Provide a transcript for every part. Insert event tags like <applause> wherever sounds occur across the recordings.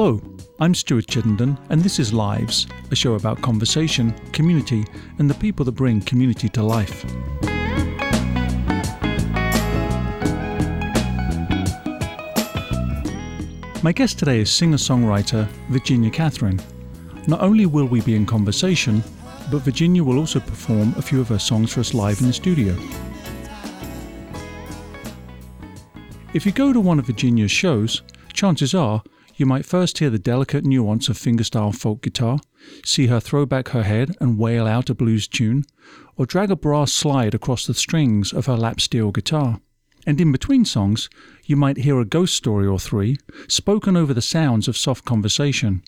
Hello, I'm Stuart Chittenden, and this is Lives, a show about conversation, community, and the people that bring community to life. My guest today is singer songwriter Virginia Catherine. Not only will we be in conversation, but Virginia will also perform a few of her songs for us live in the studio. If you go to one of Virginia's shows, chances are you might first hear the delicate nuance of fingerstyle folk guitar, see her throw back her head and wail out a blues tune, or drag a brass slide across the strings of her lap steel guitar. And in between songs, you might hear a ghost story or three spoken over the sounds of soft conversation.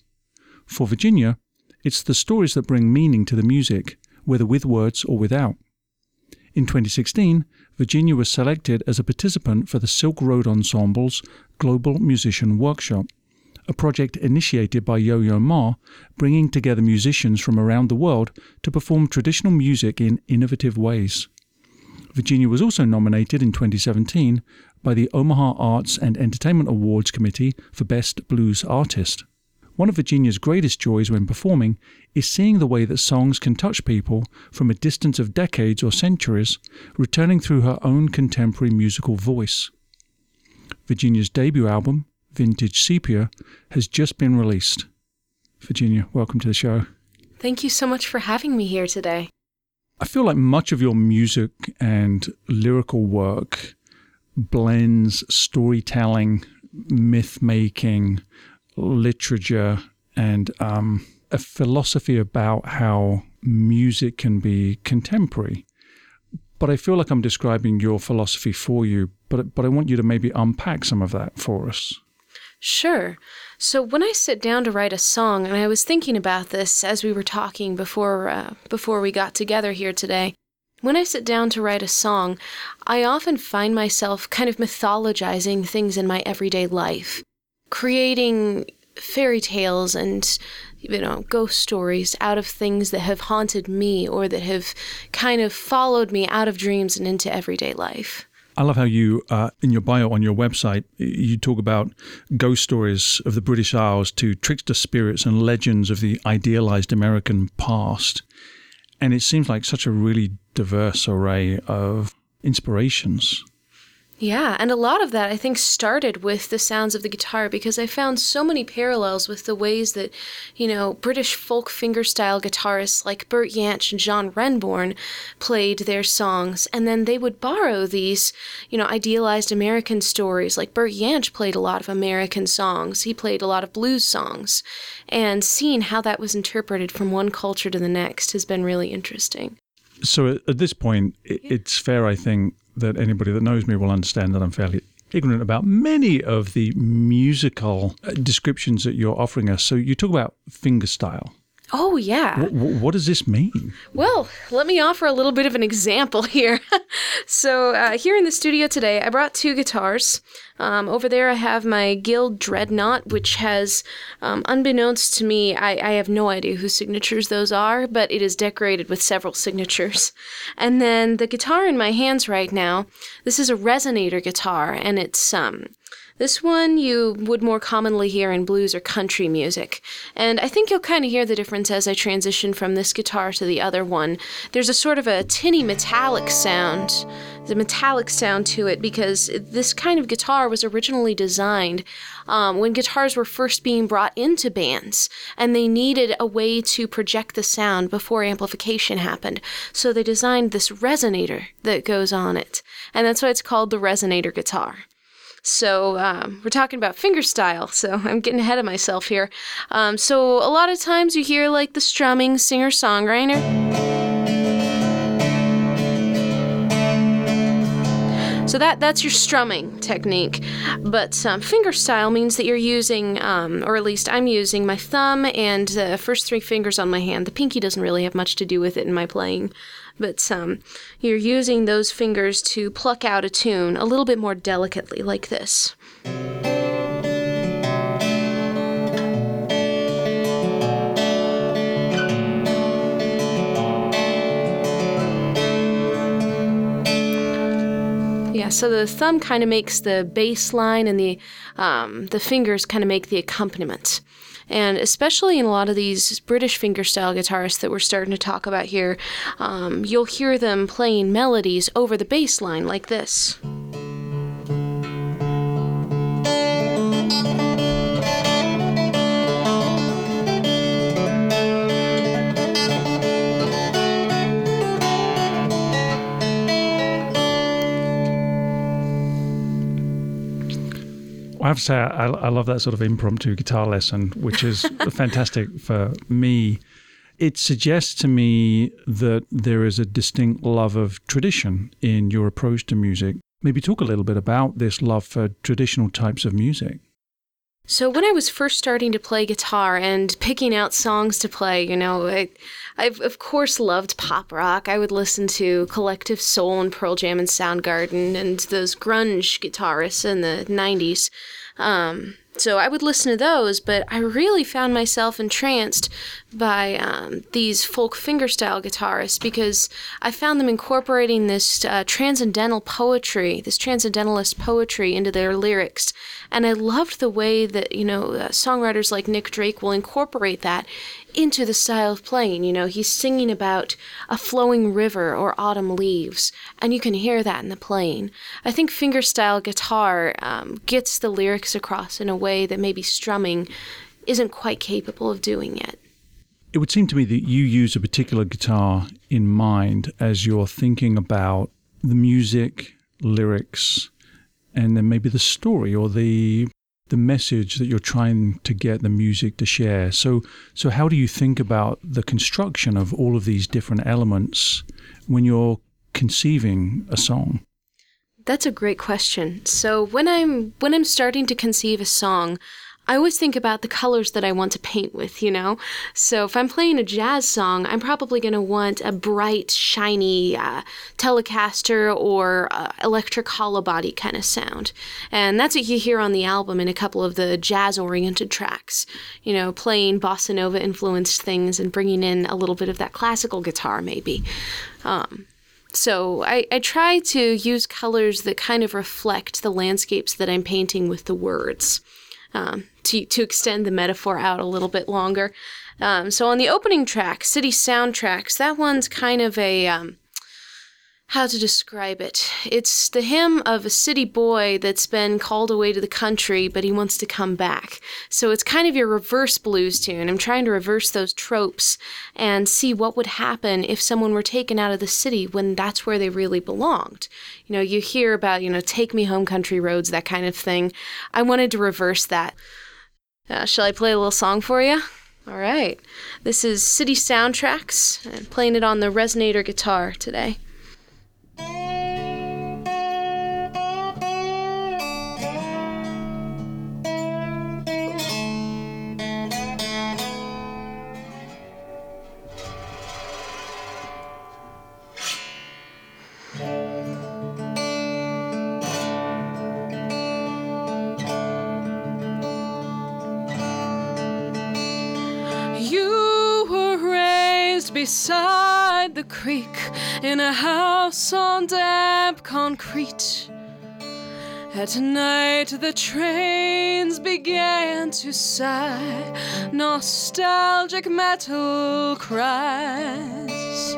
For Virginia, it's the stories that bring meaning to the music, whether with words or without. In 2016, Virginia was selected as a participant for the Silk Road Ensemble's Global Musician Workshop, a project initiated by Yo Yo Ma, bringing together musicians from around the world to perform traditional music in innovative ways. Virginia was also nominated in 2017 by the Omaha Arts and Entertainment Awards Committee for Best Blues Artist. One of Virginia's greatest joys when performing is seeing the way that songs can touch people from a distance of decades or centuries, returning through her own contemporary musical voice. Virginia's debut album, Vintage Sepia, has just been released. Virginia, welcome to the show. Thank you so much for having me here today. I feel like much of your music and lyrical work blends storytelling, myth making, literature, and um, a philosophy about how music can be contemporary. But I feel like I'm describing your philosophy for you, but, but I want you to maybe unpack some of that for us. Sure. So when I sit down to write a song, and I was thinking about this as we were talking before uh, before we got together here today, when I sit down to write a song, I often find myself kind of mythologizing things in my everyday life, creating fairy tales and you know ghost stories out of things that have haunted me or that have kind of followed me out of dreams and into everyday life. I love how you, uh, in your bio on your website, you talk about ghost stories of the British Isles to trickster spirits and legends of the idealized American past. And it seems like such a really diverse array of inspirations. Yeah, and a lot of that I think started with the sounds of the guitar because I found so many parallels with the ways that, you know, British folk fingerstyle guitarists like Bert Jansch and John Renbourn played their songs, and then they would borrow these, you know, idealized American stories. Like Bert Jansch played a lot of American songs, he played a lot of blues songs, and seeing how that was interpreted from one culture to the next has been really interesting. So at this point, it's fair, I think, that anybody that knows me will understand that I'm fairly ignorant about many of the musical uh, descriptions that you're offering us. So you talk about fingerstyle. Oh, yeah. W- what does this mean? Well, let me offer a little bit of an example <laughs> here. so, uh, here in the studio today, I brought two guitars. Um, over there, I have my Guild Dreadnought, which has, um, unbeknownst to me, I, I have no idea whose signatures those are, but it is decorated with several signatures. And then the guitar in my hands right now, this is a resonator guitar, and it's um, this one you would more commonly hear in blues or country music, and I think you'll kind of hear the difference as I transition from this guitar to the other one. There's a sort of a tinny metallic sound, the metallic sound to it, because this kind of guitar was originally designed um, when guitars were first being brought into bands, and they needed a way to project the sound before amplification happened. So they designed this resonator that goes on it, and that's why it's called the resonator guitar. So um, we're talking about fingerstyle. So <laughs> I'm getting ahead of myself here. Um, so a lot of times you hear like the strumming singer songwriter. So that that's your strumming technique, but um, fingerstyle means that you're using, um, or at least I'm using, my thumb and the first three fingers on my hand. The pinky doesn't really have much to do with it in my playing but um, you're using those fingers to pluck out a tune a little bit more delicately, like this. So the thumb kind of makes the bass line, and the um, the fingers kind of make the accompaniment. And especially in a lot of these British fingerstyle guitarists that we're starting to talk about here, um, you'll hear them playing melodies over the bass line like this. I have to say, I, I love that sort of impromptu guitar lesson, which is <laughs> fantastic for me. It suggests to me that there is a distinct love of tradition in your approach to music. Maybe talk a little bit about this love for traditional types of music. So when I was first starting to play guitar and picking out songs to play, you know, I, I've of course loved pop rock. I would listen to Collective Soul and Pearl Jam and Soundgarden and those grunge guitarists in the '90s. Um, so I would listen to those, but I really found myself entranced by um, these folk fingerstyle guitarists because I found them incorporating this uh, transcendental poetry, this transcendentalist poetry into their lyrics. And I loved the way that, you know, uh, songwriters like Nick Drake will incorporate that into the style of playing. You know, he's singing about a flowing river or autumn leaves, and you can hear that in the playing. I think fingerstyle guitar um, gets the lyrics across in a way that maybe strumming isn't quite capable of doing yet. It would seem to me that you use a particular guitar in mind as you're thinking about the music, lyrics, and then maybe the story or the the message that you're trying to get the music to share. So, so how do you think about the construction of all of these different elements when you're conceiving a song? That's a great question. So when I'm when I'm starting to conceive a song, I always think about the colors that I want to paint with, you know? So if I'm playing a jazz song, I'm probably going to want a bright, shiny uh, Telecaster or uh, electric hollow body kind of sound. And that's what you hear on the album in a couple of the jazz oriented tracks, you know, playing bossa nova influenced things and bringing in a little bit of that classical guitar, maybe. Um, so I, I try to use colors that kind of reflect the landscapes that I'm painting with the words um, to, to extend the metaphor out a little bit longer. Um, so on the opening track, City Soundtracks, that one's kind of a um, how to describe it. It's the hymn of a city boy that's been called away to the country, but he wants to come back. So it's kind of your reverse blues tune. I'm trying to reverse those tropes and see what would happen if someone were taken out of the city when that's where they really belonged. You know, you hear about, you know, take me home country roads, that kind of thing. I wanted to reverse that. Uh, shall I play a little song for you? All right. This is City Soundtracks. I'm playing it on the resonator guitar today. In a house on damp concrete. At night, the trains began to sigh nostalgic metal cries.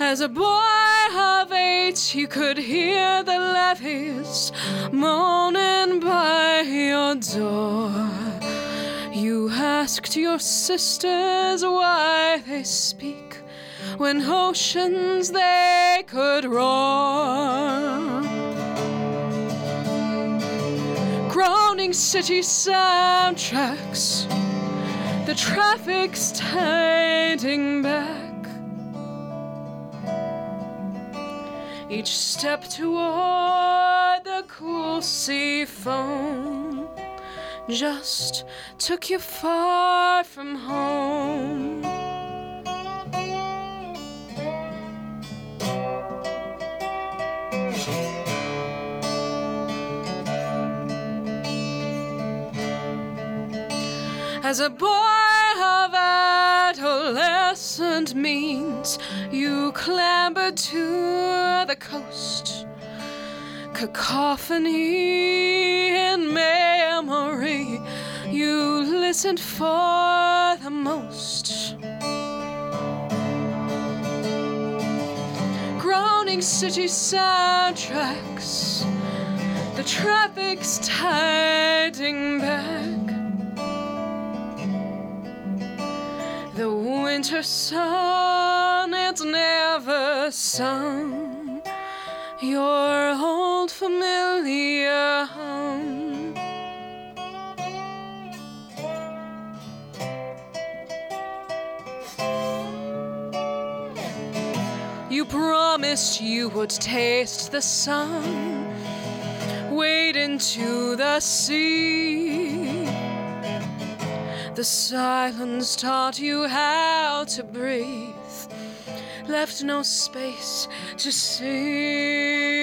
As a boy of eight, you could hear the levees moaning by your door. You asked your sisters why they speak when oceans they could roar. Groaning city soundtracks, the traffic's tiding back. Each step toward the cool sea foam just took you far from home. As a boy of adolescent means you clambered to the coast. Cacophony in memory, you listened for the most. Groaning city soundtracks, the traffic's tiding back. The winter sun, it's never sung your old familiar hum. You promised you would taste the sun, wade into the sea. The silence taught you how to breathe, left no space to see.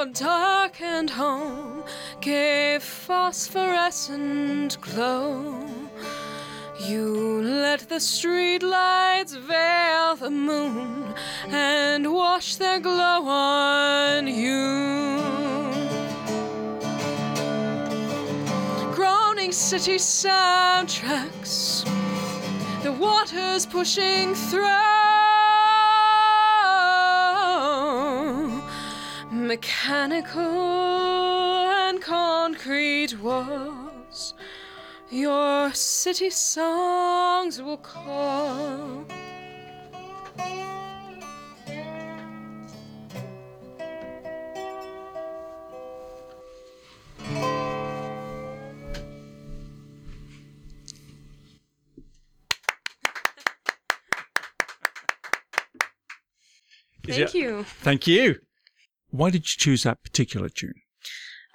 Above your darkened home gave phosphorescent glow. You let the streetlights veil the moon and wash their glow on you. Groaning city soundtracks, the waters pushing through. Mechanical and concrete walls, your city songs will call. Thank you. Thank you. Why did you choose that particular tune?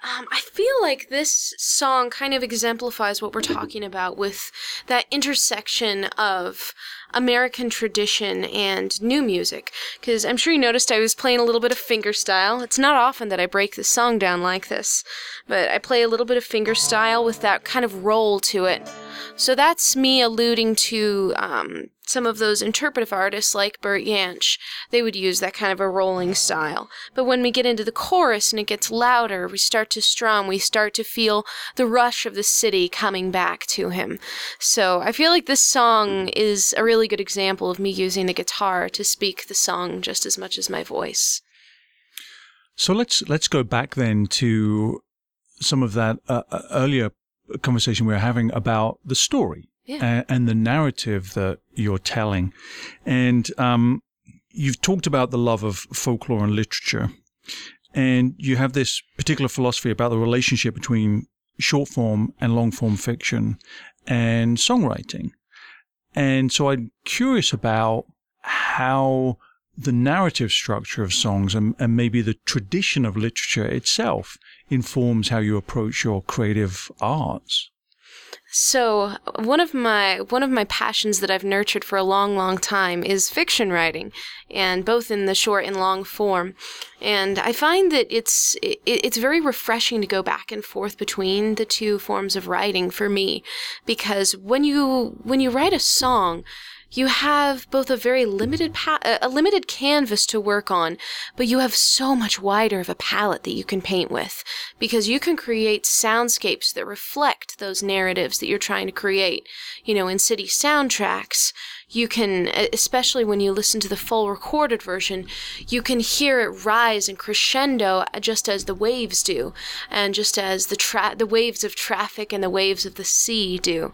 Um, I feel like this song kind of exemplifies what we're talking about with that intersection of American tradition and new music. Because I'm sure you noticed I was playing a little bit of fingerstyle. It's not often that I break the song down like this, but I play a little bit of fingerstyle with that kind of roll to it. So that's me alluding to um, some of those interpretive artists like Bert Jansch. They would use that kind of a rolling style. But when we get into the chorus and it gets louder, we start to strum, we start to feel the rush of the city coming back to him. So I feel like this song is a really good example of me using the guitar to speak the song just as much as my voice. So let's let's go back then to some of that uh, uh, earlier conversation we were having about the story Yeah. and, the narrative that you're telling, and um, you've talked about the love of folklore and literature, and you have this particular philosophy about the relationship between short form and long form fiction and songwriting. And so I'm curious about how the narrative structure of songs and, and maybe the tradition of literature itself informs how you approach your creative arts. So one of my one of my passions that I've nurtured for a long, long time is fiction writing, and both in the short and long form. And I find that it's it, it's very refreshing to go back and forth between the two forms of writing for me, because when you when you write a song, you have both a very limited pa- a limited canvas to work on, but you have so much wider of a palette that you can paint with because you can create soundscapes that reflect those narratives that you're trying to create. You know, in city soundtracks, you can especially when you listen to the full recorded version, you can hear it rise and crescendo just as the waves do and just as the tra- the waves of traffic and the waves of the sea do.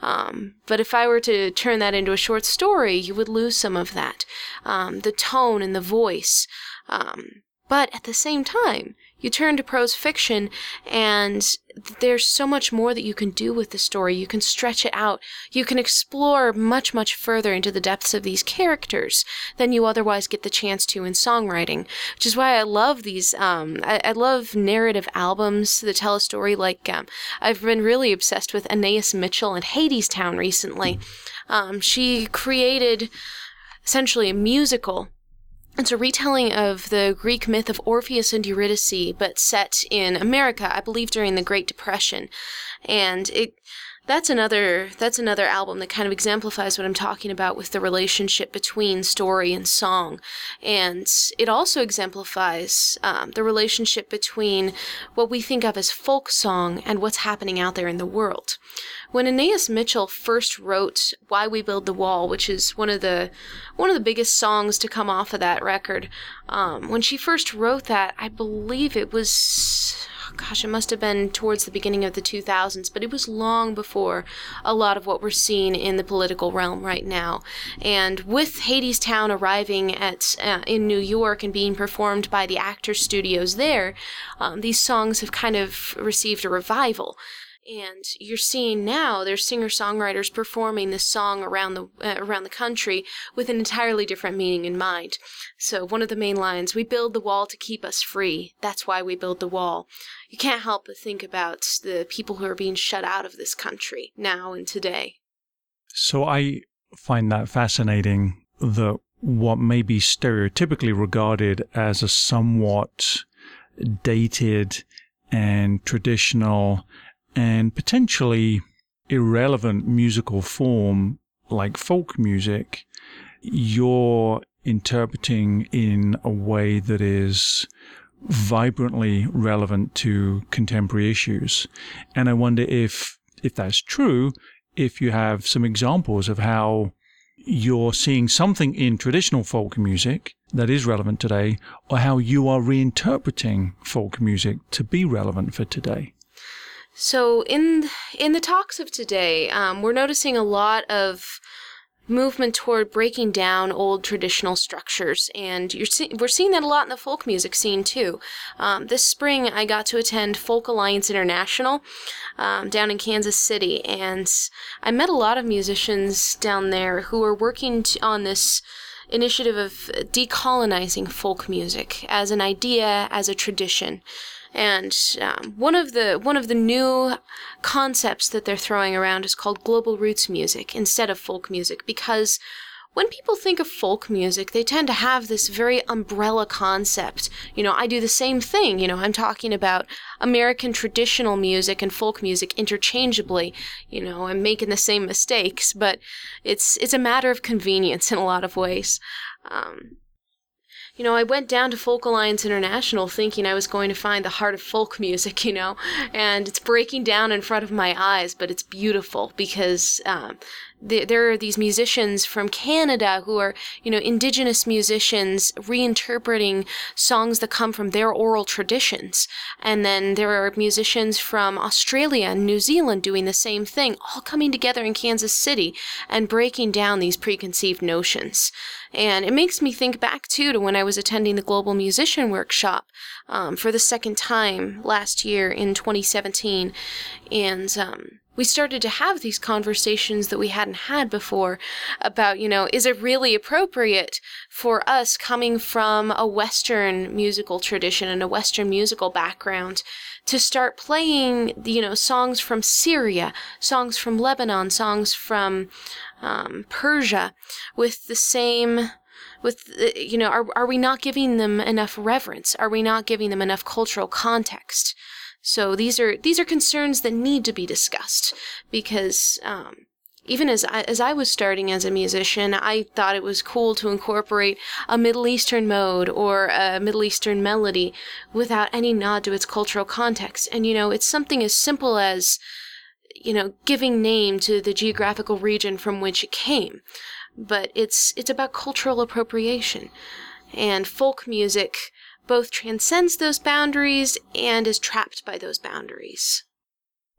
Um, but if I were to turn that into a short story, you would lose some of that, um, the tone and the voice. Um, but at the same time, you turn to prose fiction and there's so much more that you can do with the story. You can stretch it out. You can explore much, much further into the depths of these characters than you otherwise get the chance to in songwriting, which is why I love these. Um, I, I, love narrative albums that tell a story. Like um, I've been really obsessed with Anais Mitchell and Hadestown recently. Um, she created essentially a musical it's a retelling of the Greek myth of Orpheus and Eurydice, but set in America, I believe during the Great Depression. And it that's another that's another album that kind of exemplifies what I'm talking about with the relationship between story and song, and it also exemplifies um, the relationship between what we think of as folk song and what's happening out there in the world. When Anais Mitchell first wrote "Why We Build the Wall," which is one of the one of the biggest songs to come off of that record, um, when she first wrote that, I believe it was gosh, it must have been towards the beginning of the 2000s, but it was long before a lot of what we're seeing in the political realm right now. And with Hadestown arriving at uh, in New York and being performed by the Actors Studios there, um, these songs have kind of received a revival. And you're seeing now there's singer-songwriters performing this song around the uh, around the country with an entirely different meaning in mind. So one of the main lines, "We build the wall to keep us free. That's why we build the wall." You can't help but think about the people who are being shut out of this country now and today. So I find that fascinating that what may be stereotypically regarded as a somewhat dated and traditional and potentially irrelevant musical form like folk music, you're interpreting in a way that is vibrantly relevant to contemporary issues. And I wonder if, if that's true, if you have some examples of how you're seeing something in traditional folk music that is relevant today, or how you are reinterpreting folk music to be relevant for today. So in in the talks of today, um, we're noticing a lot of movement toward breaking down old traditional structures, and you're see- we're seeing that a lot in the folk music scene too. Um, this spring, I got to attend Folk Alliance International um, down in Kansas City, and I met a lot of musicians down there who are working t- on this initiative of decolonizing folk music as an idea, as a tradition. And um, one of the one of the new concepts that they're throwing around is called global roots music instead of folk music because when people think of folk music, they tend to have this very umbrella concept. You know, I do the same thing. You know, I'm talking about American traditional music and folk music interchangeably. You know, I'm making the same mistakes, but it's it's a matter of convenience in a lot of ways. Um, you know, I went down to Folk Alliance International thinking I was going to find the heart of folk <laughs> music, you know, and it's breaking down in front of my eyes, but it's beautiful because um, there are these musicians from Canada who are, you know, indigenous musicians reinterpreting songs that come from their oral traditions. And then there are musicians from Australia and New Zealand doing the same thing, all coming together in Kansas City and breaking down these preconceived notions. And it makes me think back too to when I was attending the Global Musician Workshop um, for the second time last year in 2017. And um, we started to have these conversations that we hadn't had before about, you know, is it really appropriate for us coming from a Western musical tradition and a Western musical background to start playing, you know, songs from Syria, songs from Lebanon, songs from um, Persia with the same with you know are, are we not giving them enough reverence? Are we not giving them enough cultural context? So these are these are concerns that need to be discussed because um, even as I, as I was starting as a musician, I thought it was cool to incorporate a Middle Eastern mode or a Middle Eastern melody without any nod to its cultural context. And you know, it's something as simple as you know giving name to the geographical region from which it came, but it's it's about cultural appropriation, and folk music both transcends those boundaries and is trapped by those boundaries.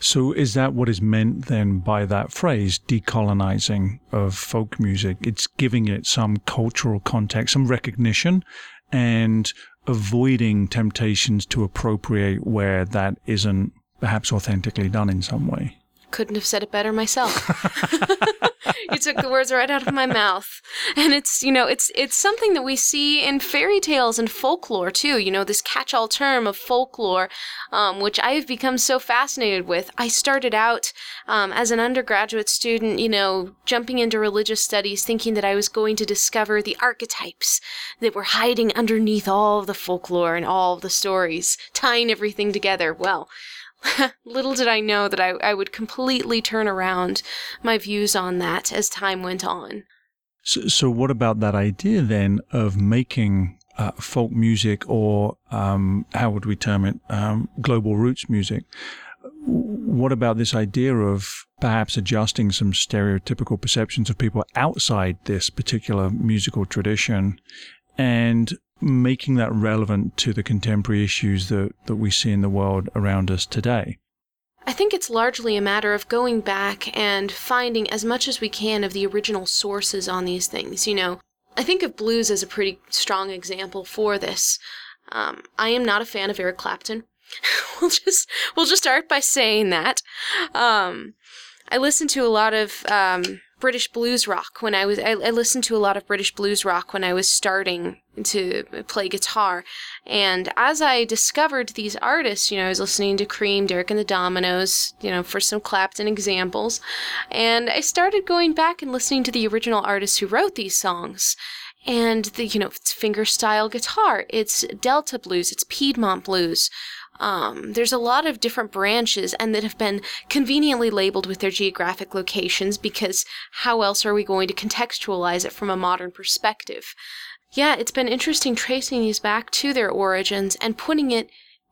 So, is that what is meant then by that phrase, decolonizing of folk music? It's giving it some cultural context, some recognition, and avoiding temptations to appropriate where that isn't perhaps authentically done in some way. Couldn't have said it better myself. <laughs> <laughs> you took the words right out of my mouth. And it's, you know, it's it's something that we see in fairy tales and folklore too. You know, this catch-all term of folklore, um, which I've become so fascinated with. I started out um, as an undergraduate student, you know, jumping into religious studies, thinking that I was going to discover the archetypes that were hiding underneath all the folklore and all the stories, tying everything together. Well, <laughs> Little did I know that I, I would completely turn around my views on that as time went on. So, so what about that idea then of making uh, folk music or um, how would we term it, um, global roots music? What about this idea of perhaps adjusting some stereotypical perceptions of people outside this particular musical tradition and making that relevant to the contemporary issues that, that we see in the world around us today? I think it's largely a matter of going back and finding as much as we can of the original sources on these things. You know, I think of blues as a pretty strong example for this. Um, I am not a fan of Eric Clapton. <laughs> we'll just we'll just start by saying that. Um, I listen to a lot of um, British blues rock when I was I, I, listened to a lot of British blues rock when I was starting to play guitar. And as I discovered these artists, you know, I was listening to Cream, Derek and the Dominos, you know, for some Clapton examples. And I started going back and listening to the original artists who wrote these songs and the you know it's fingerstyle guitar it's delta blues it's piedmont blues um, there's a lot of different branches and that have been conveniently labeled with their geographic locations because how else are we going to contextualize it from a modern perspective? Yeah, it's been interesting tracing these back to their origins and putting it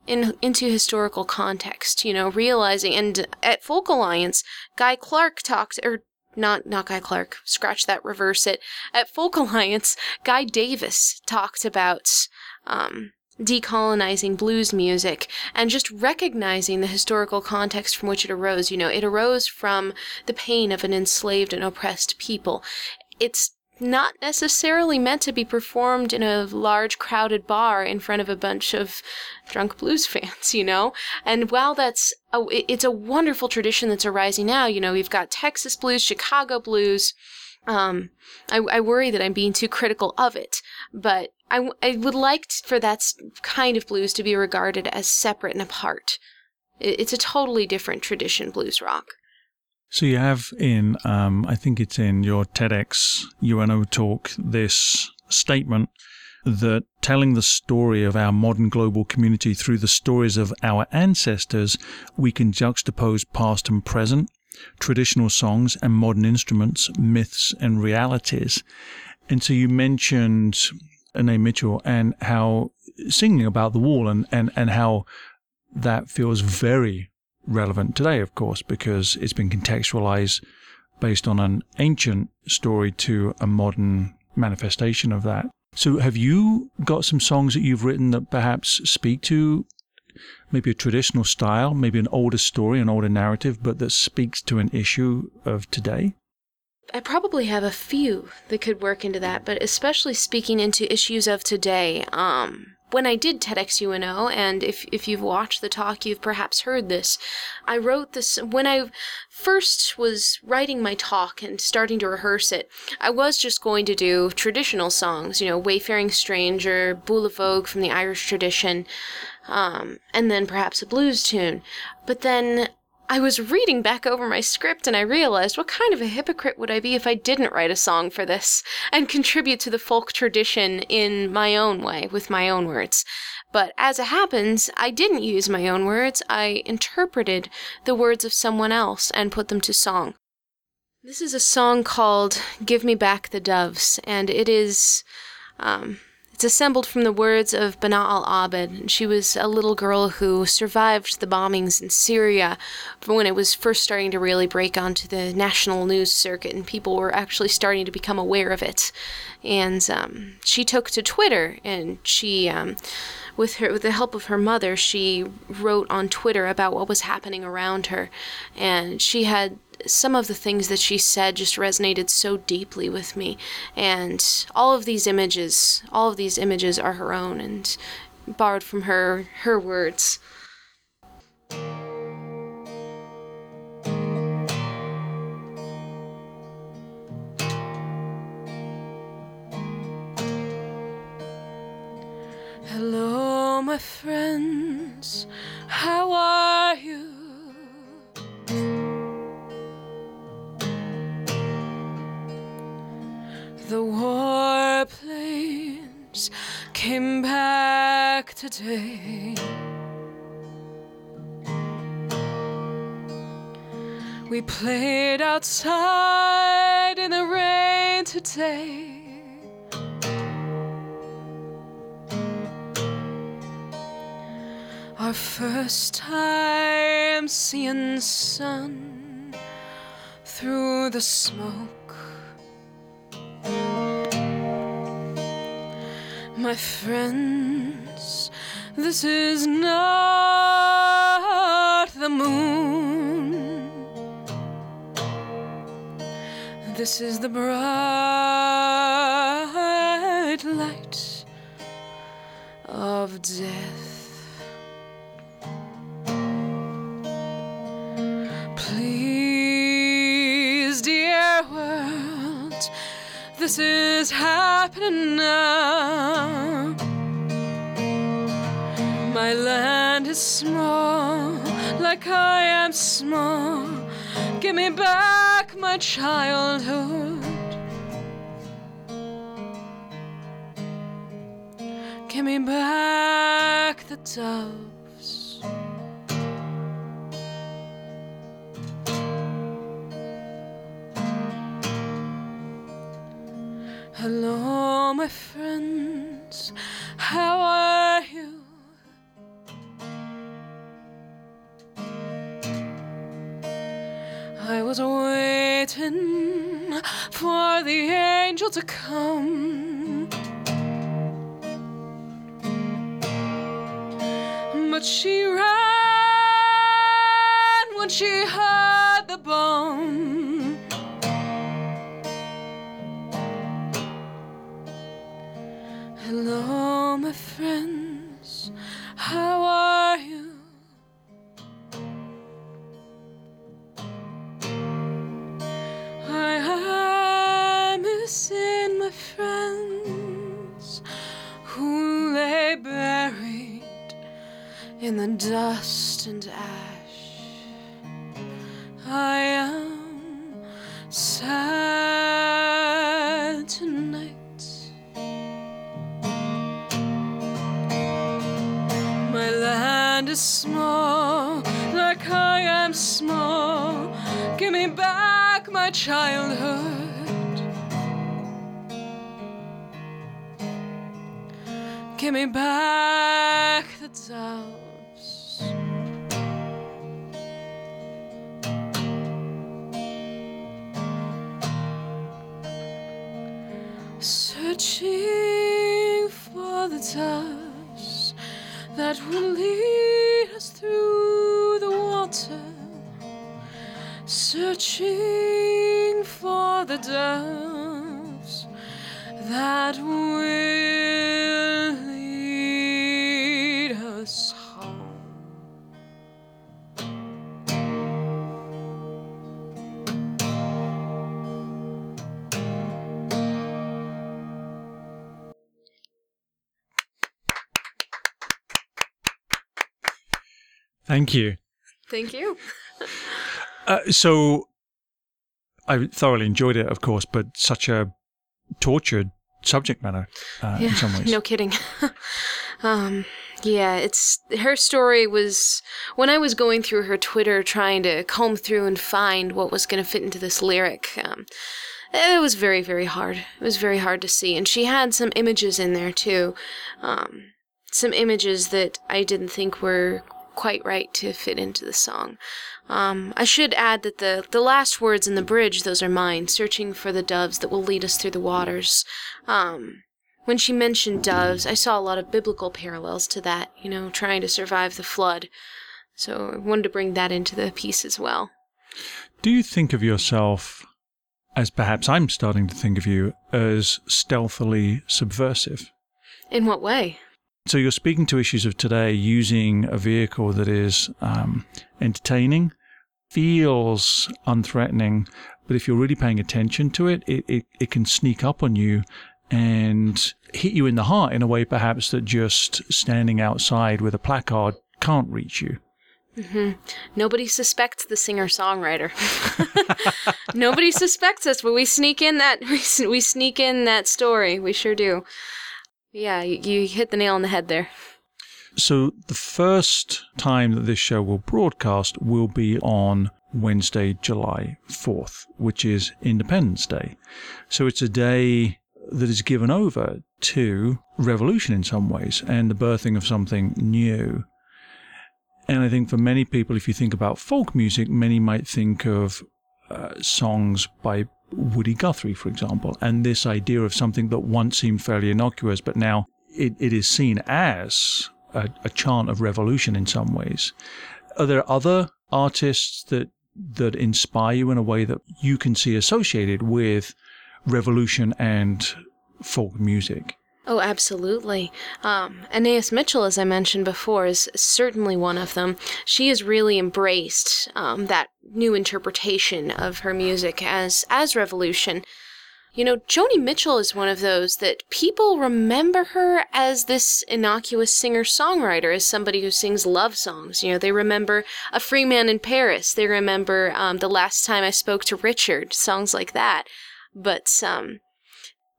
in, into historical context, you know, realizing, and at Folk Alliance, Guy Clark talked, or not not Guy Clark, scratch that, reverse it. At Folk Alliance, Guy Davis talked about um, decolonizing blues music and just recognizing the historical context from which it arose. You know, it arose from the pain of an enslaved and oppressed people. It's not necessarily meant to be performed in a large crowded bar in front of a bunch of drunk blues <laughs> fans, you know? And while that's a, it's a wonderful tradition that's arising now, you know, we've got Texas blues, Chicago blues, um, I, I worry that I'm being too critical of it, but I, I would like for that kind of blues to be regarded as separate and apart. It's a totally different tradition, blues rock. So you have in, um, I think it's in your TEDx UNO talk, this statement that telling the story of our modern global community through the stories of our ancestors, we can juxtapose past and present, traditional songs and modern instruments, myths and realities. And so you mentioned Anais Mitchell and how singing about the wall and, and, and how that feels very relevant today, of course, because it's been contextualized based on an ancient story to a modern manifestation of that. So, have you got some songs that you've written that perhaps speak to maybe a traditional style, maybe an older story, an older narrative, but that speaks to an issue of today? I probably have a few that could work into that, but especially speaking into issues of today. Um, when I did TEDx UNO, and if, if you've watched the talk, you've perhaps heard this, I wrote this when I first was writing my talk and starting to rehearse it. I was just going to do traditional songs, you know, Wayfaring Stranger, Boolavogue from the Irish tradition, um, and then perhaps a blues tune. But then I was reading back over my script and I realized what kind of a hypocrite would I be if I didn't write a song for this and contribute to the folk tradition in my own way, with my own words. But as it happens, I didn't use my own words, I interpreted the words of someone else and put them to song. This is a song called Give Me Back the Doves, and it is. Um, it's assembled from the words of Bana al Abed. She was a little girl who survived the bombings in Syria when it was first starting to really break onto the national news circuit, and people were actually starting to become aware of it. And um, she took to Twitter and she um, with her with the help of her mother, she wrote on Twitter about what was happening around her, and she had some of the things that she said just resonated so deeply with me. And all of these images, all of these images are her own and borrowed from her her words. Hello, my friends. How are you? The war planes came back today. We played outside in the rain today. Our first time seeing sun through the smoke. My friends, this is not the moon. This is the bright light of death. This is happening now. My land is small, like I am small. Give me back my childhood. Give me back the doves. Hello, my friends. How are you? I was waiting for the angel to come. But she ran when she heard the bomb. In the dust and ash. I am sad tonight. My land is small, like I am small. Give me back my childhood. Give me back the doves. For the doves that will lead us home. Thank you. Thank you. Uh, so, I thoroughly enjoyed it, of course, but such a tortured subject matter uh, in some ways. No kidding. <laughs> um, yeah, it's her story was when I was going through her Twitter trying to comb through and find what was going to fit into this lyric. Um, it was very, very hard. It was very hard to see, and she had some images in there too. Um, some images that I didn't think were quite right to fit into the song. Um, I should add that the, the last words in the bridge, those are mine, searching for the doves that will lead us through the waters. Um, when she mentioned doves, I saw a lot of biblical parallels to that, you know, trying to survive the flood. So I wanted to bring that into the piece as well. Do you think of yourself as perhaps I'm starting to think of you as stealthily subversive? In what way? So you're speaking to issues of today using a vehicle that is um, entertaining, feels unthreatening, but if you're really paying attention to it, it, it, it can sneak up on you and hit you in the heart in a way perhaps that just standing outside with a placard can't reach you. Mm-hmm. Nobody suspects the singer songwriter. <laughs> Nobody suspects us, but we sneak in that we, <laughs> we sneak in that story. We sure do. Yeah, you, hit the nail on the head there. So the first time that this show will broadcast will be on Wednesday, July 4th, which is Independence Day. So it's a day that is given over to revolution in some ways and the birthing of something new. And I think for many people, if you think about folk music, many might think of uh, songs by Woody Guthrie, for example, and this idea of something that once seemed fairly innocuous, but now it, it is seen as a, a chant of revolution in some ways. Are there other artists that that inspire you in a way that you can see associated with revolution and folk music? Oh, absolutely. Um, Mitchell, as I mentioned before, is certainly one of them. She has really embraced um, that new interpretation of her music as as revolution. You know, Joni Mitchell is one of those that people remember her as this innocuous singer songwriter, as somebody who sings love songs. You know, they remember A Free Man in Paris. They remember um, The Last Time I Spoke to Richard, songs like that. But um,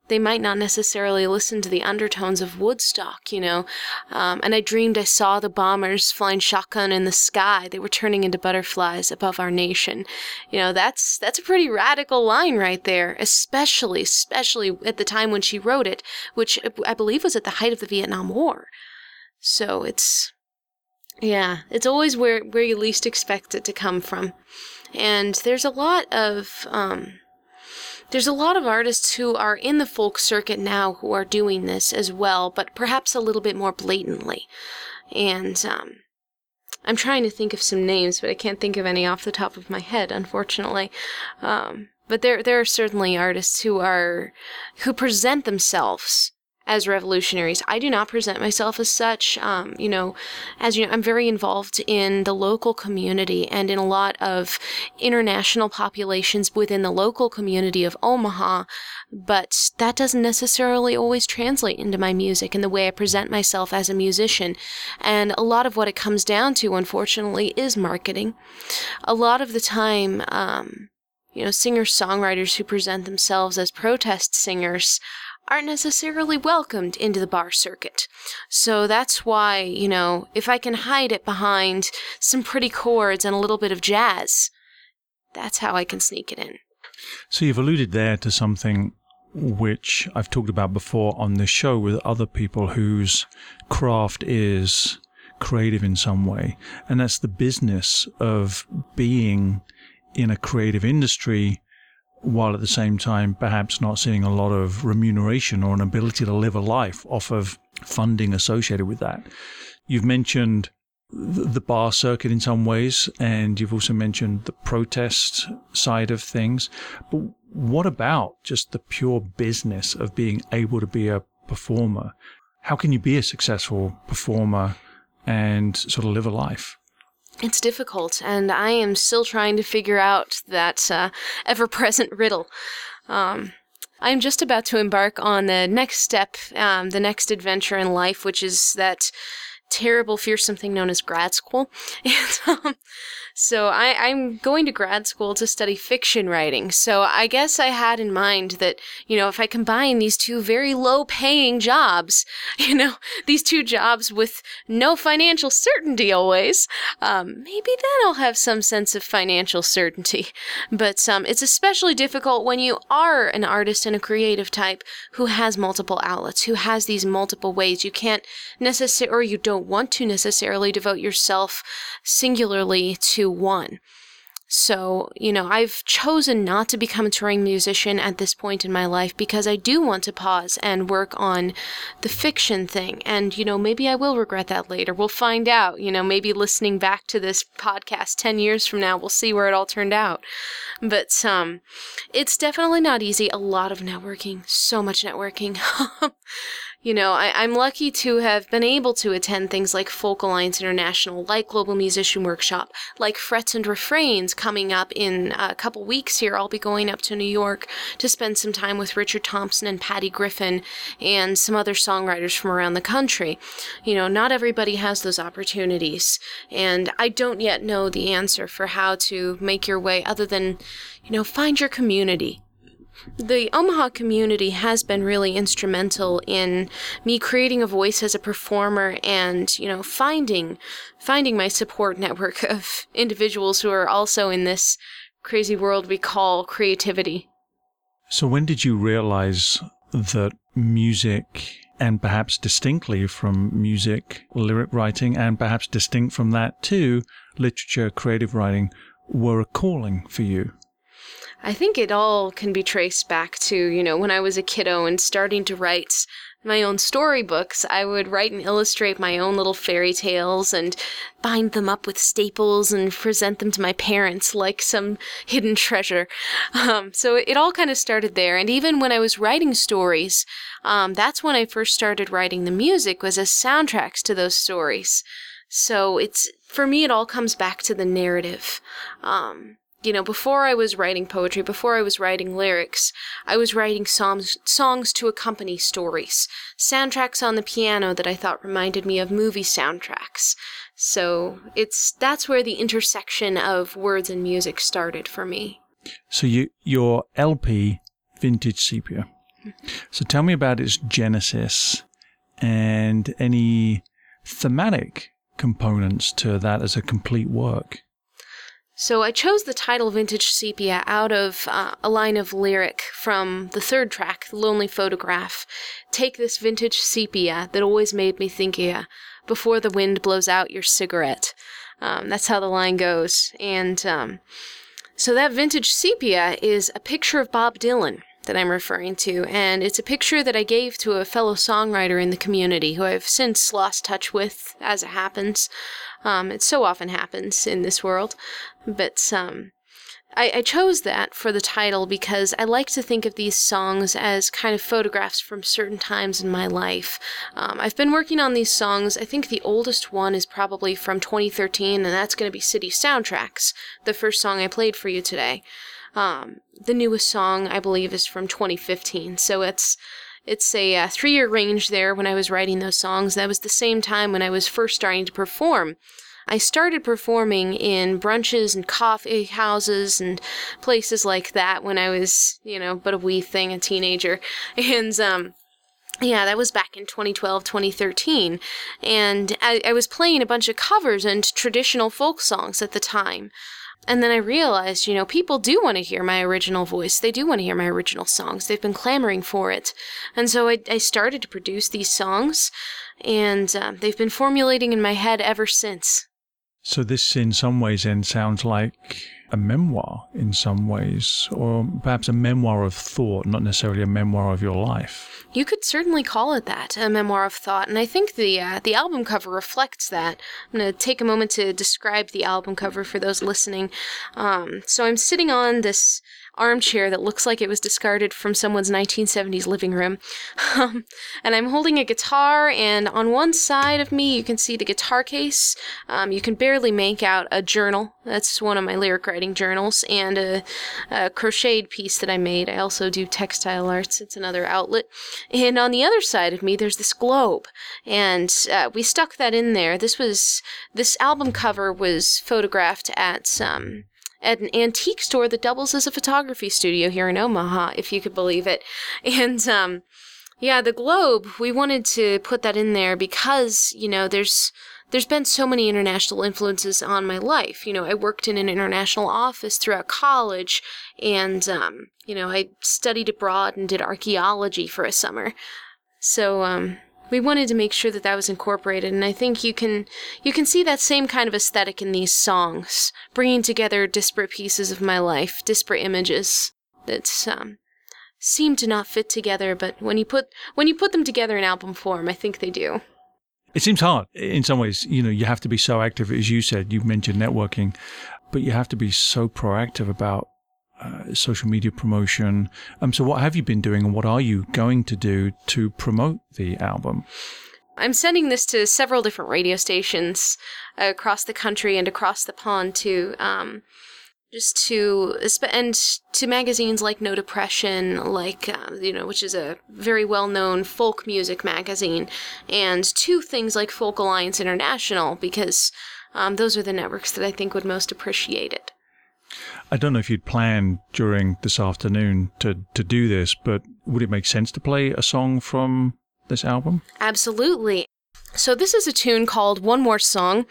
they might not necessarily listen to the undertones of Woodstock, you know. Um, and I dreamed I saw the bombers flying shotgun in the sky. They were turning into butterflies above our nation. You know, that's that's a pretty radical line right there, especially especially at the time when she wrote it, which I believe was at the height of the Vietnam War. So it's yeah, it's always where where you least expect it to come from. And there's a lot of um, there's a lot of artists who are in the folk circuit now who are doing this as well, but perhaps a little bit more blatantly. And um, I'm trying to think of some names, but I can't think of any off the top of my head, unfortunately. Um, but there, there are certainly artists who are who present themselves as revolutionaries. I do not present myself as such. Um, you know, as you know, I'm very involved in the local community and in a lot of international populations within the local community of Omaha, but that doesn't necessarily always translate into my music and the way I present myself as a musician. And a lot of what it comes down to, unfortunately, is marketing. A lot of the time, um, you know, singer songwriters who present themselves as protest singers aren't necessarily welcomed into the bar circuit. So that's why, you know, if I can hide it behind some pretty chords and a little bit of jazz, that's how I can sneak it in. So you've alluded there to something which I've talked about before on this show with other people whose craft is creative in some way. And that's the business of being in a creative industry while at the same time perhaps not seeing a lot of remuneration or an ability to live a life off of funding associated with that. You've mentioned the bar circuit in some ways, and you've also mentioned the protest side of things. But what about just the pure business of being able to be a performer? How can you be a successful performer and sort of live a life? It's difficult, and I am still trying to figure out that uh, ever present <laughs> riddle. Um, I'm just about to embark on the next step, um, the next adventure in life, which is that terrible, fearsome thing known as grad school. <laughs> And um, so I, I'm going to grad school to study fiction writing. So I guess I had in mind that, you know, if I combine these two very low paying jobs, <laughs> you know, these two jobs with no financial certainty always, um, maybe then I'll have some sense of financial certainty. But um, it's especially difficult when you are an artist and a creative type who has multiple outlets, who has these multiple ways. You can't necessarily, or you don't want to necessarily devote yourself singularly to one. So, you know, I've chosen not to become a touring musician at this point in my life because I do want to pause and work on the fiction thing. And, you know, maybe I will regret that later. We'll find out. You know, maybe listening back to this podcast 10 years from now, we'll see where it all turned out. But um, it's definitely not easy. A lot of networking, so much networking. <laughs> You know, I, am lucky to have been able to attend things like Folk Alliance International, like Global Musician Workshop, like Frets and Refrains coming up in a couple weeks here. I'll be going up to New York to spend some time with Richard Thompson and Patty Griffin and some other songwriters from around the country. You know, not everybody has those opportunities, and I don't yet know the answer for how to make your way other than, you know, find your community the Omaha community has been really instrumental in me creating a voice as a performer and, you know, finding finding my support network <laughs> of individuals who are also in this crazy world we call creativity. So when did you realize that music and perhaps distinctly from music, lyric writing, and perhaps distinct from that too, literature, creative writing, were a calling for you? I think it all can be traced back to, you know, when I was a kiddo and starting to write my own storybooks, I would write and illustrate my own little fairy tales and bind them up with staples and present them to my parents like some hidden treasure. Um, so it all kind of started there. And even when I was writing stories, um, that's when I first started writing the music was as soundtracks to those stories. So it's for me, it all comes back to the narrative. Um, you know, before I was writing poetry, before I was writing lyrics, I was writing songs, songs to accompany stories, soundtracks on the piano that I thought reminded me of movie soundtracks. So it's that's where the intersection of words and music started for me. So you your LP, Vintage Sepia. So tell me about its genesis and any thematic components to that as a complete work. So I chose the title Vintage Sepia out of uh, a line of lyric from the third track, Lonely Photograph. Take this vintage sepia that always made me think of before the wind blows out your cigarette. Um, that's how the line goes. And um, so that vintage sepia is a picture of Bob Dylan that I'm referring to, and it's a picture that I gave to a fellow songwriter in the community who I've since lost touch with, as it happens. Um, it so often happens in this world, but um, I, I, chose that for the title because I like to think of these songs as kind of photographs from certain times in my life. Um, I've been working on these songs. I think the oldest one is probably from 2013, and that's going to be City Soundtracks, the first song I played for you today. Um, the newest song, I believe, is from 2015. So it's it's a uh, three year range there when I was writing those songs. That was the same time when I was first starting to perform. I started performing in brunches and coffee houses and places like that when I was, you know, but a wee thing, a teenager. <laughs> And, um, yeah, that was back in 2012, 2013. And I, I was playing a bunch of covers and traditional folk songs at the time. And then I realized, you know, people do want to hear my original voice. They do want to hear my original songs. They've been clamoring for it. And so I, I started to produce these songs, and uh, they've been formulating in my head ever since. So this, in some ways, then sounds like a memoir in some ways, or perhaps a memoir of thought, not necessarily a memoir of your life. You could certainly call it that, a memoir of thought, and I think the uh, the album cover reflects that. I'm going to take a moment to describe the album cover for those listening. Um, so I'm sitting on this armchair that looks like it was discarded from someone's 1970s living room. <laughs> Um, and I'm holding a guitar, and on one side of me, you can see the guitar case. Um, you can barely make out a journal. That's one of my lyric writing journals, and a, a crocheted piece that I made. I also do textile arts, it's another outlet. And on the other side of me, there's this globe. And uh, we stuck that in there. This was, this album cover was photographed at, um, at an antique store that doubles as a photography studio here in Omaha, if you could believe it. <laughs> And um, yeah, the globe, we wanted to put that in there because, you know, there's there's been so many international influences on my life. You know, I worked in an international office throughout college, and um, you know, I studied abroad and did archaeology for a summer. So um, we wanted to make sure that that was incorporated and i think you can you can see that same kind of aesthetic in these songs bringing together disparate pieces of my life disparate images that um, seem to not fit together but when you put when you put them together in album form i think they do It seems hard in some ways. You know, you have to be so active, as you said. You mentioned networking, but you have to be so proactive about uh, social media promotion. Um, so, what have you been doing, and what are you going to do to promote the album? I'm sending this to several different radio stations across the country and across the pond to um, just to and to magazines like No Depression, like uh, you know, which is a very well-known folk music magazine, and to things like Folk Alliance International because um, those are the networks that I think would most appreciate it. I don't know if you'd planned during this afternoon to, to do this, but would it make sense to play a song from this album? Absolutely. So this is a tune called One More Song.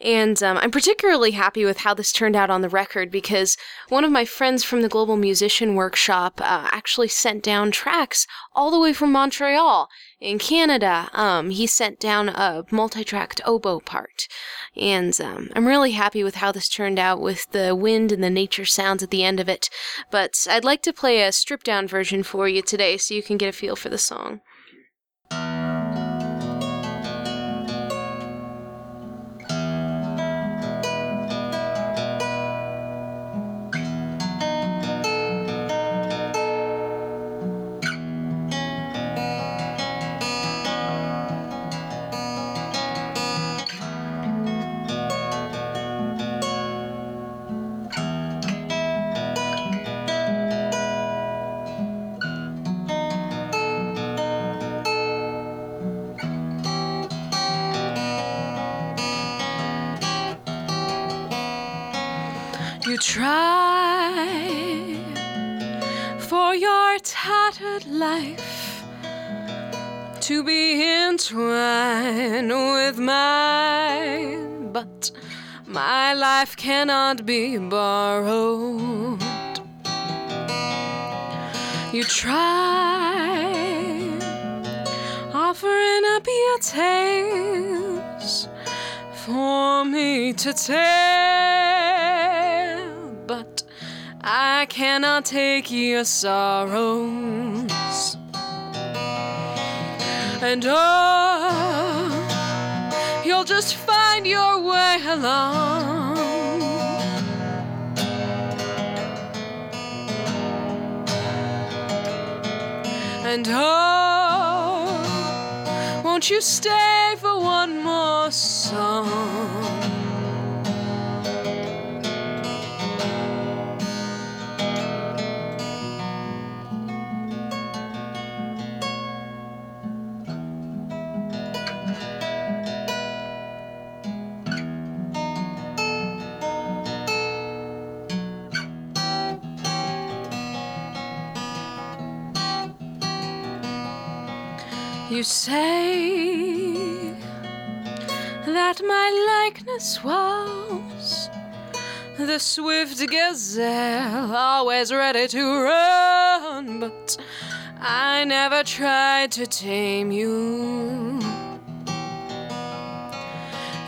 And um, I'm particularly happy with how this turned out on the record because one of my friends from the Global Musician Workshop uh, actually sent down tracks all the way from Montreal in Canada. Um, he sent down a multi tracked oboe part. And um, I'm really happy with how this turned out with the wind and the nature sounds at the end of it. But I'd like to play a stripped down version for you today so you can get a feel for the song. Try for your tattered life to be entwined with mine, but my life cannot be borrowed. You try offering up your tales for me to but I cannot take your sorrows. And oh, you'll just find your way along. And oh, won't you stay for one more song? You say that my likeness was the swift gazelle, always ready to run, but I never tried to tame you.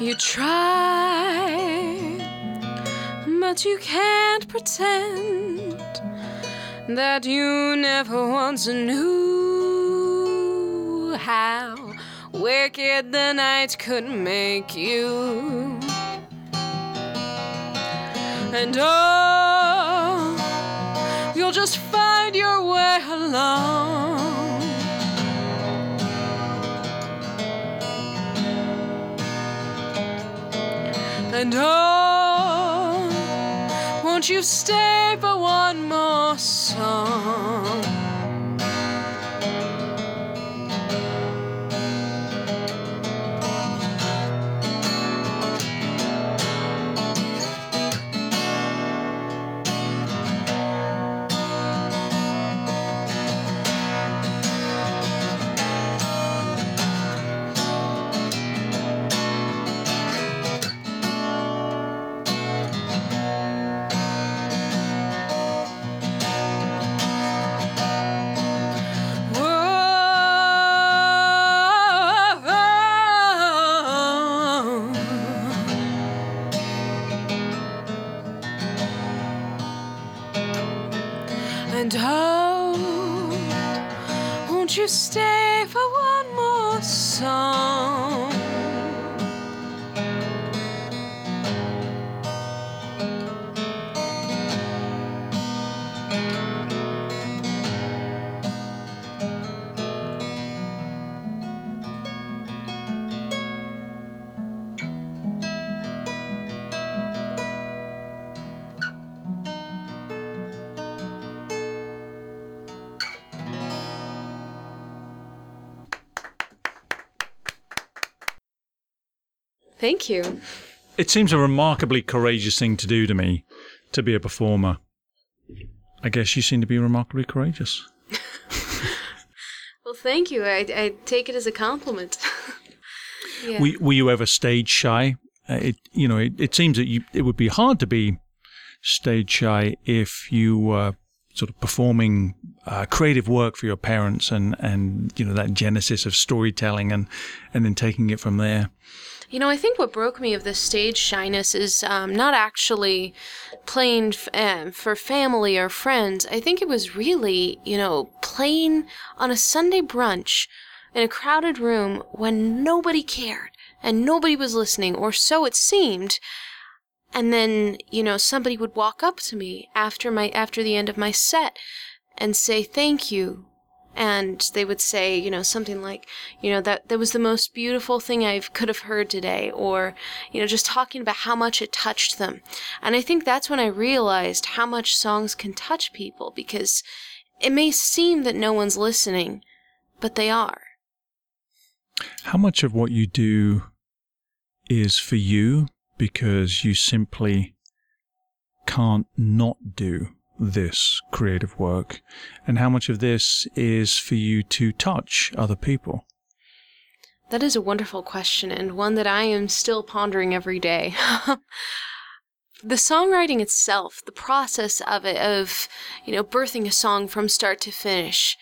You try, but you can't pretend that you never once knew how wicked the night could make you. And oh, you'll just find your way along. And oh, won't you stay for one more song? Won't Thank you. It seems a remarkably courageous thing to do to me, to be a performer. I guess you seem to be remarkably courageous. <laughs> Well, thank you. I, I take it as a compliment. <laughs> yeah. Were, were you ever stage shy? Uh, it, you know, it, it seems that you, it would be hard to be stage shy if you were sort of performing uh, creative work for your parents and, and, you know, that genesis of storytelling and, and then taking it from there. You know, I think what broke me of this stage shyness is um, not actually playing f- um, for family or friends. I think it was really, you know, playing on a Sunday brunch in a crowded room when nobody cared and nobody was listening, or so it seemed. And then, you know, somebody would walk up to me after my after the end of my set and say thank you and they would say, you know, something like, you know, that that was the most beautiful thing I could have heard today, or, you know, just talking about how much it touched them. And I think that's when I realized how much songs can touch people because it may seem that no one's listening, but they are. How much of what you do is for you because you simply can't not do this creative work, and how much of this is for you to touch other people? That is a wonderful question, and one that I am still pondering every day. <laughs> the songwriting itself, the process of it, of, you know, birthing a song from start to finish,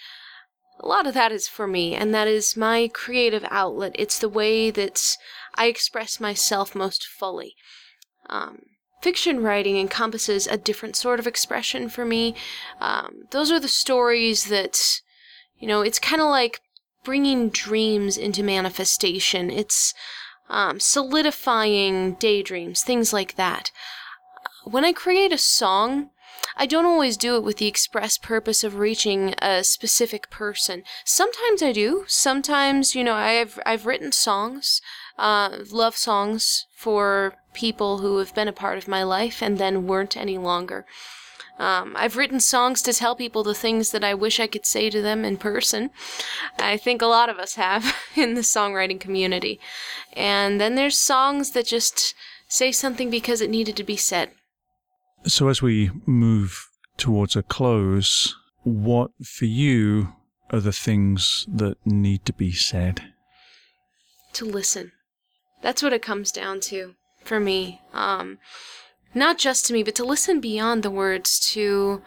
a lot of that is for me, and that is my creative outlet. It's the way that I express myself most fully. Um, fiction writing encompasses a different sort of expression for me. Um, those are the stories that, you know, it's kind of like bringing dreams into manifestation. It's um, solidifying daydreams, things like that. When I create a song, I don't always do it with the express purpose of reaching a specific person. Sometimes I do. Sometimes, you know, I've I've written songs, uh, love songs for people who have been a part of my life and then weren't any longer. Um, I've written songs to tell people the things that I wish I could say to them in person. I think a lot of us have <laughs> in the songwriting community. And then there's songs that just say something because it needed to be said. So, as we move towards a close, what for you are the things that need to be said? To listen. That's what it comes down to for me. Um, not just to me, but to listen beyond the words, to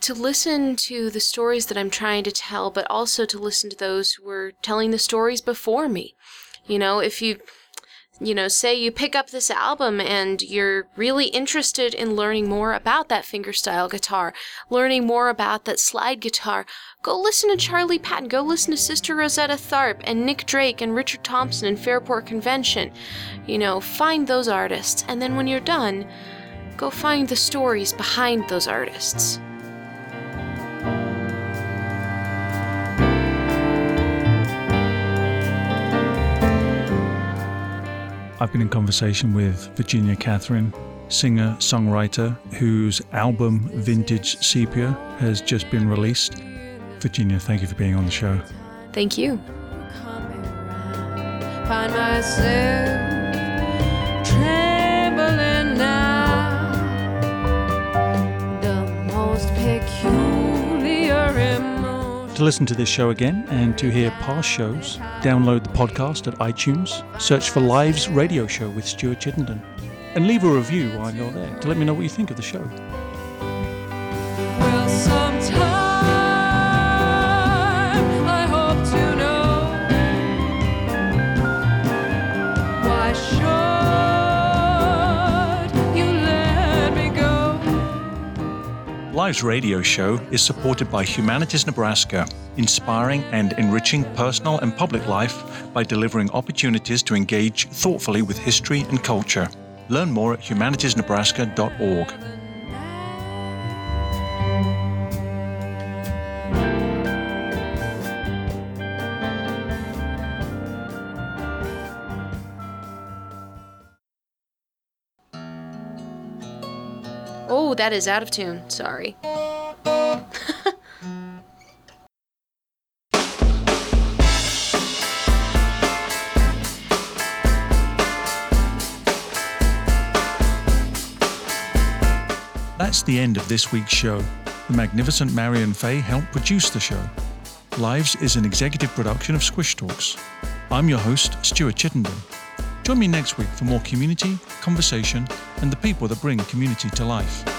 to listen to the stories that I'm trying to tell, but also to listen to those who were telling the stories before me. You know, if you you know, say you pick up this album and you're really interested in learning more about that fingerstyle guitar, learning more about that slide guitar, go listen to Charlie Patton, go listen to Sister Rosetta Tharpe and Nick Drake and Richard Thompson and Fairport Convention. You know, find those artists, and then when you're done, go find the stories behind those artists. I've been in conversation with Virginia Catherine, singer songwriter whose album Vintage Sepia has just been released. Virginia, thank you for being on the show. Thank you. Find myself To listen to this show again and to hear past shows, download the podcast at iTunes, search for Lives Radio Show with Stuart Chittenden, and leave a review while you're there to let me know what you think of the show. Lives Radio Show is supported by Humanities Nebraska, inspiring and enriching personal and public life by delivering opportunities to engage thoughtfully with history and culture. Learn more at humanitiesnebraska.org. Oh, that is out of tune. Sorry. That's the end of this week's show. The magnificent Marion Fay helped produce the show. Lives is an executive production of Squish Talks. I'm your host, Stuart Chittenden. Join me next week for more community, conversation, and the people that bring community to life.